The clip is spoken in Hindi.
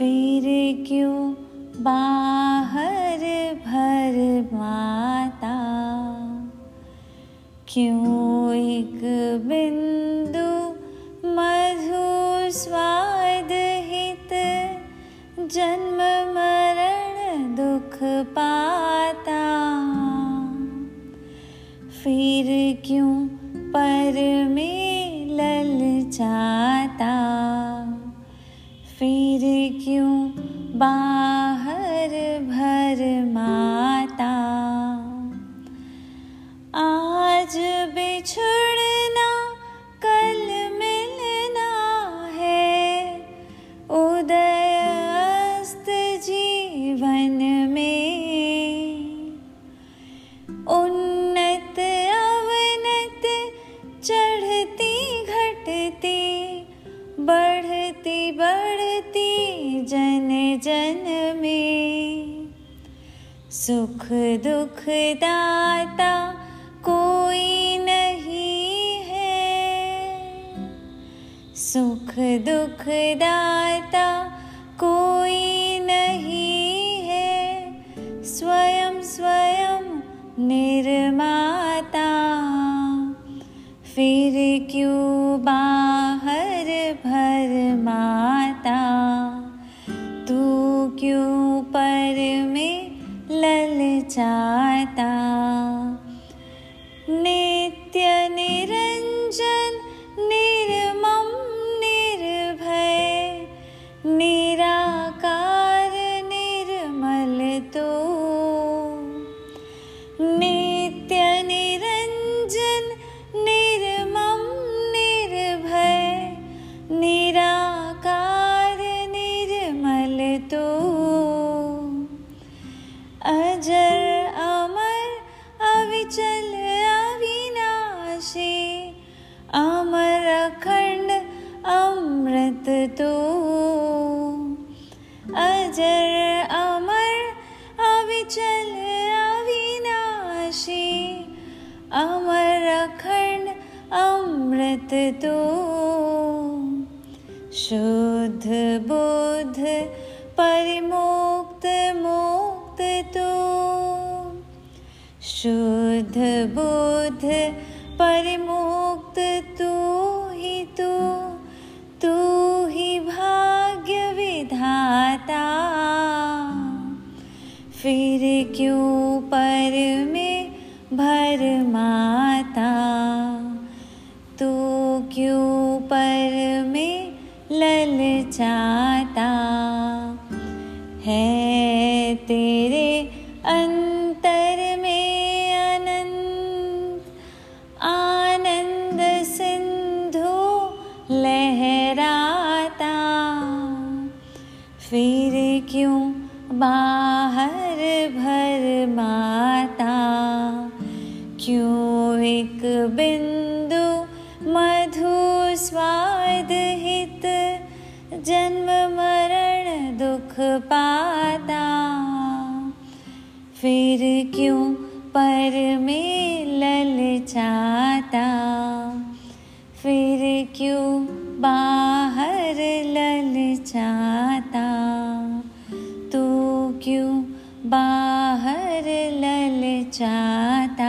फिर क्यों बाहर भर माता? क्यों एक बिंदु मधु स्वाद हित जन्म मरण दुख पाता? फिर क्यों पर में ललचाता? फिर क्यों बाहर भर बढ़ती जन जन में। सुख दुख दाता कोई नहीं है। सुख दुख दाता कोई नहीं है। स्वयं स्वयं निर्माता। फिर क्यों बाहर भर ललचाता नित्य अविचल अविनाशी अमर अखंड अमृत तो अजर अमर अविचल अविनाशी अमर अखंड अमृत तो शुद्ध बुद्ध परिमुक्त बुद्ध, परिमुक्त, तू ही तू तू ही भाग्य विधाता। फिर क्यों पर में भर माता? तू क्यों पर में ललचाता? फिर क्यों बाहर भर माता? क्यों एक बिंदु मधु स्वाद हित जन्म मरण दुख पाता? फिर क्यों पर में ललचाता? फिर क्यों बाहर बाहर ललचाता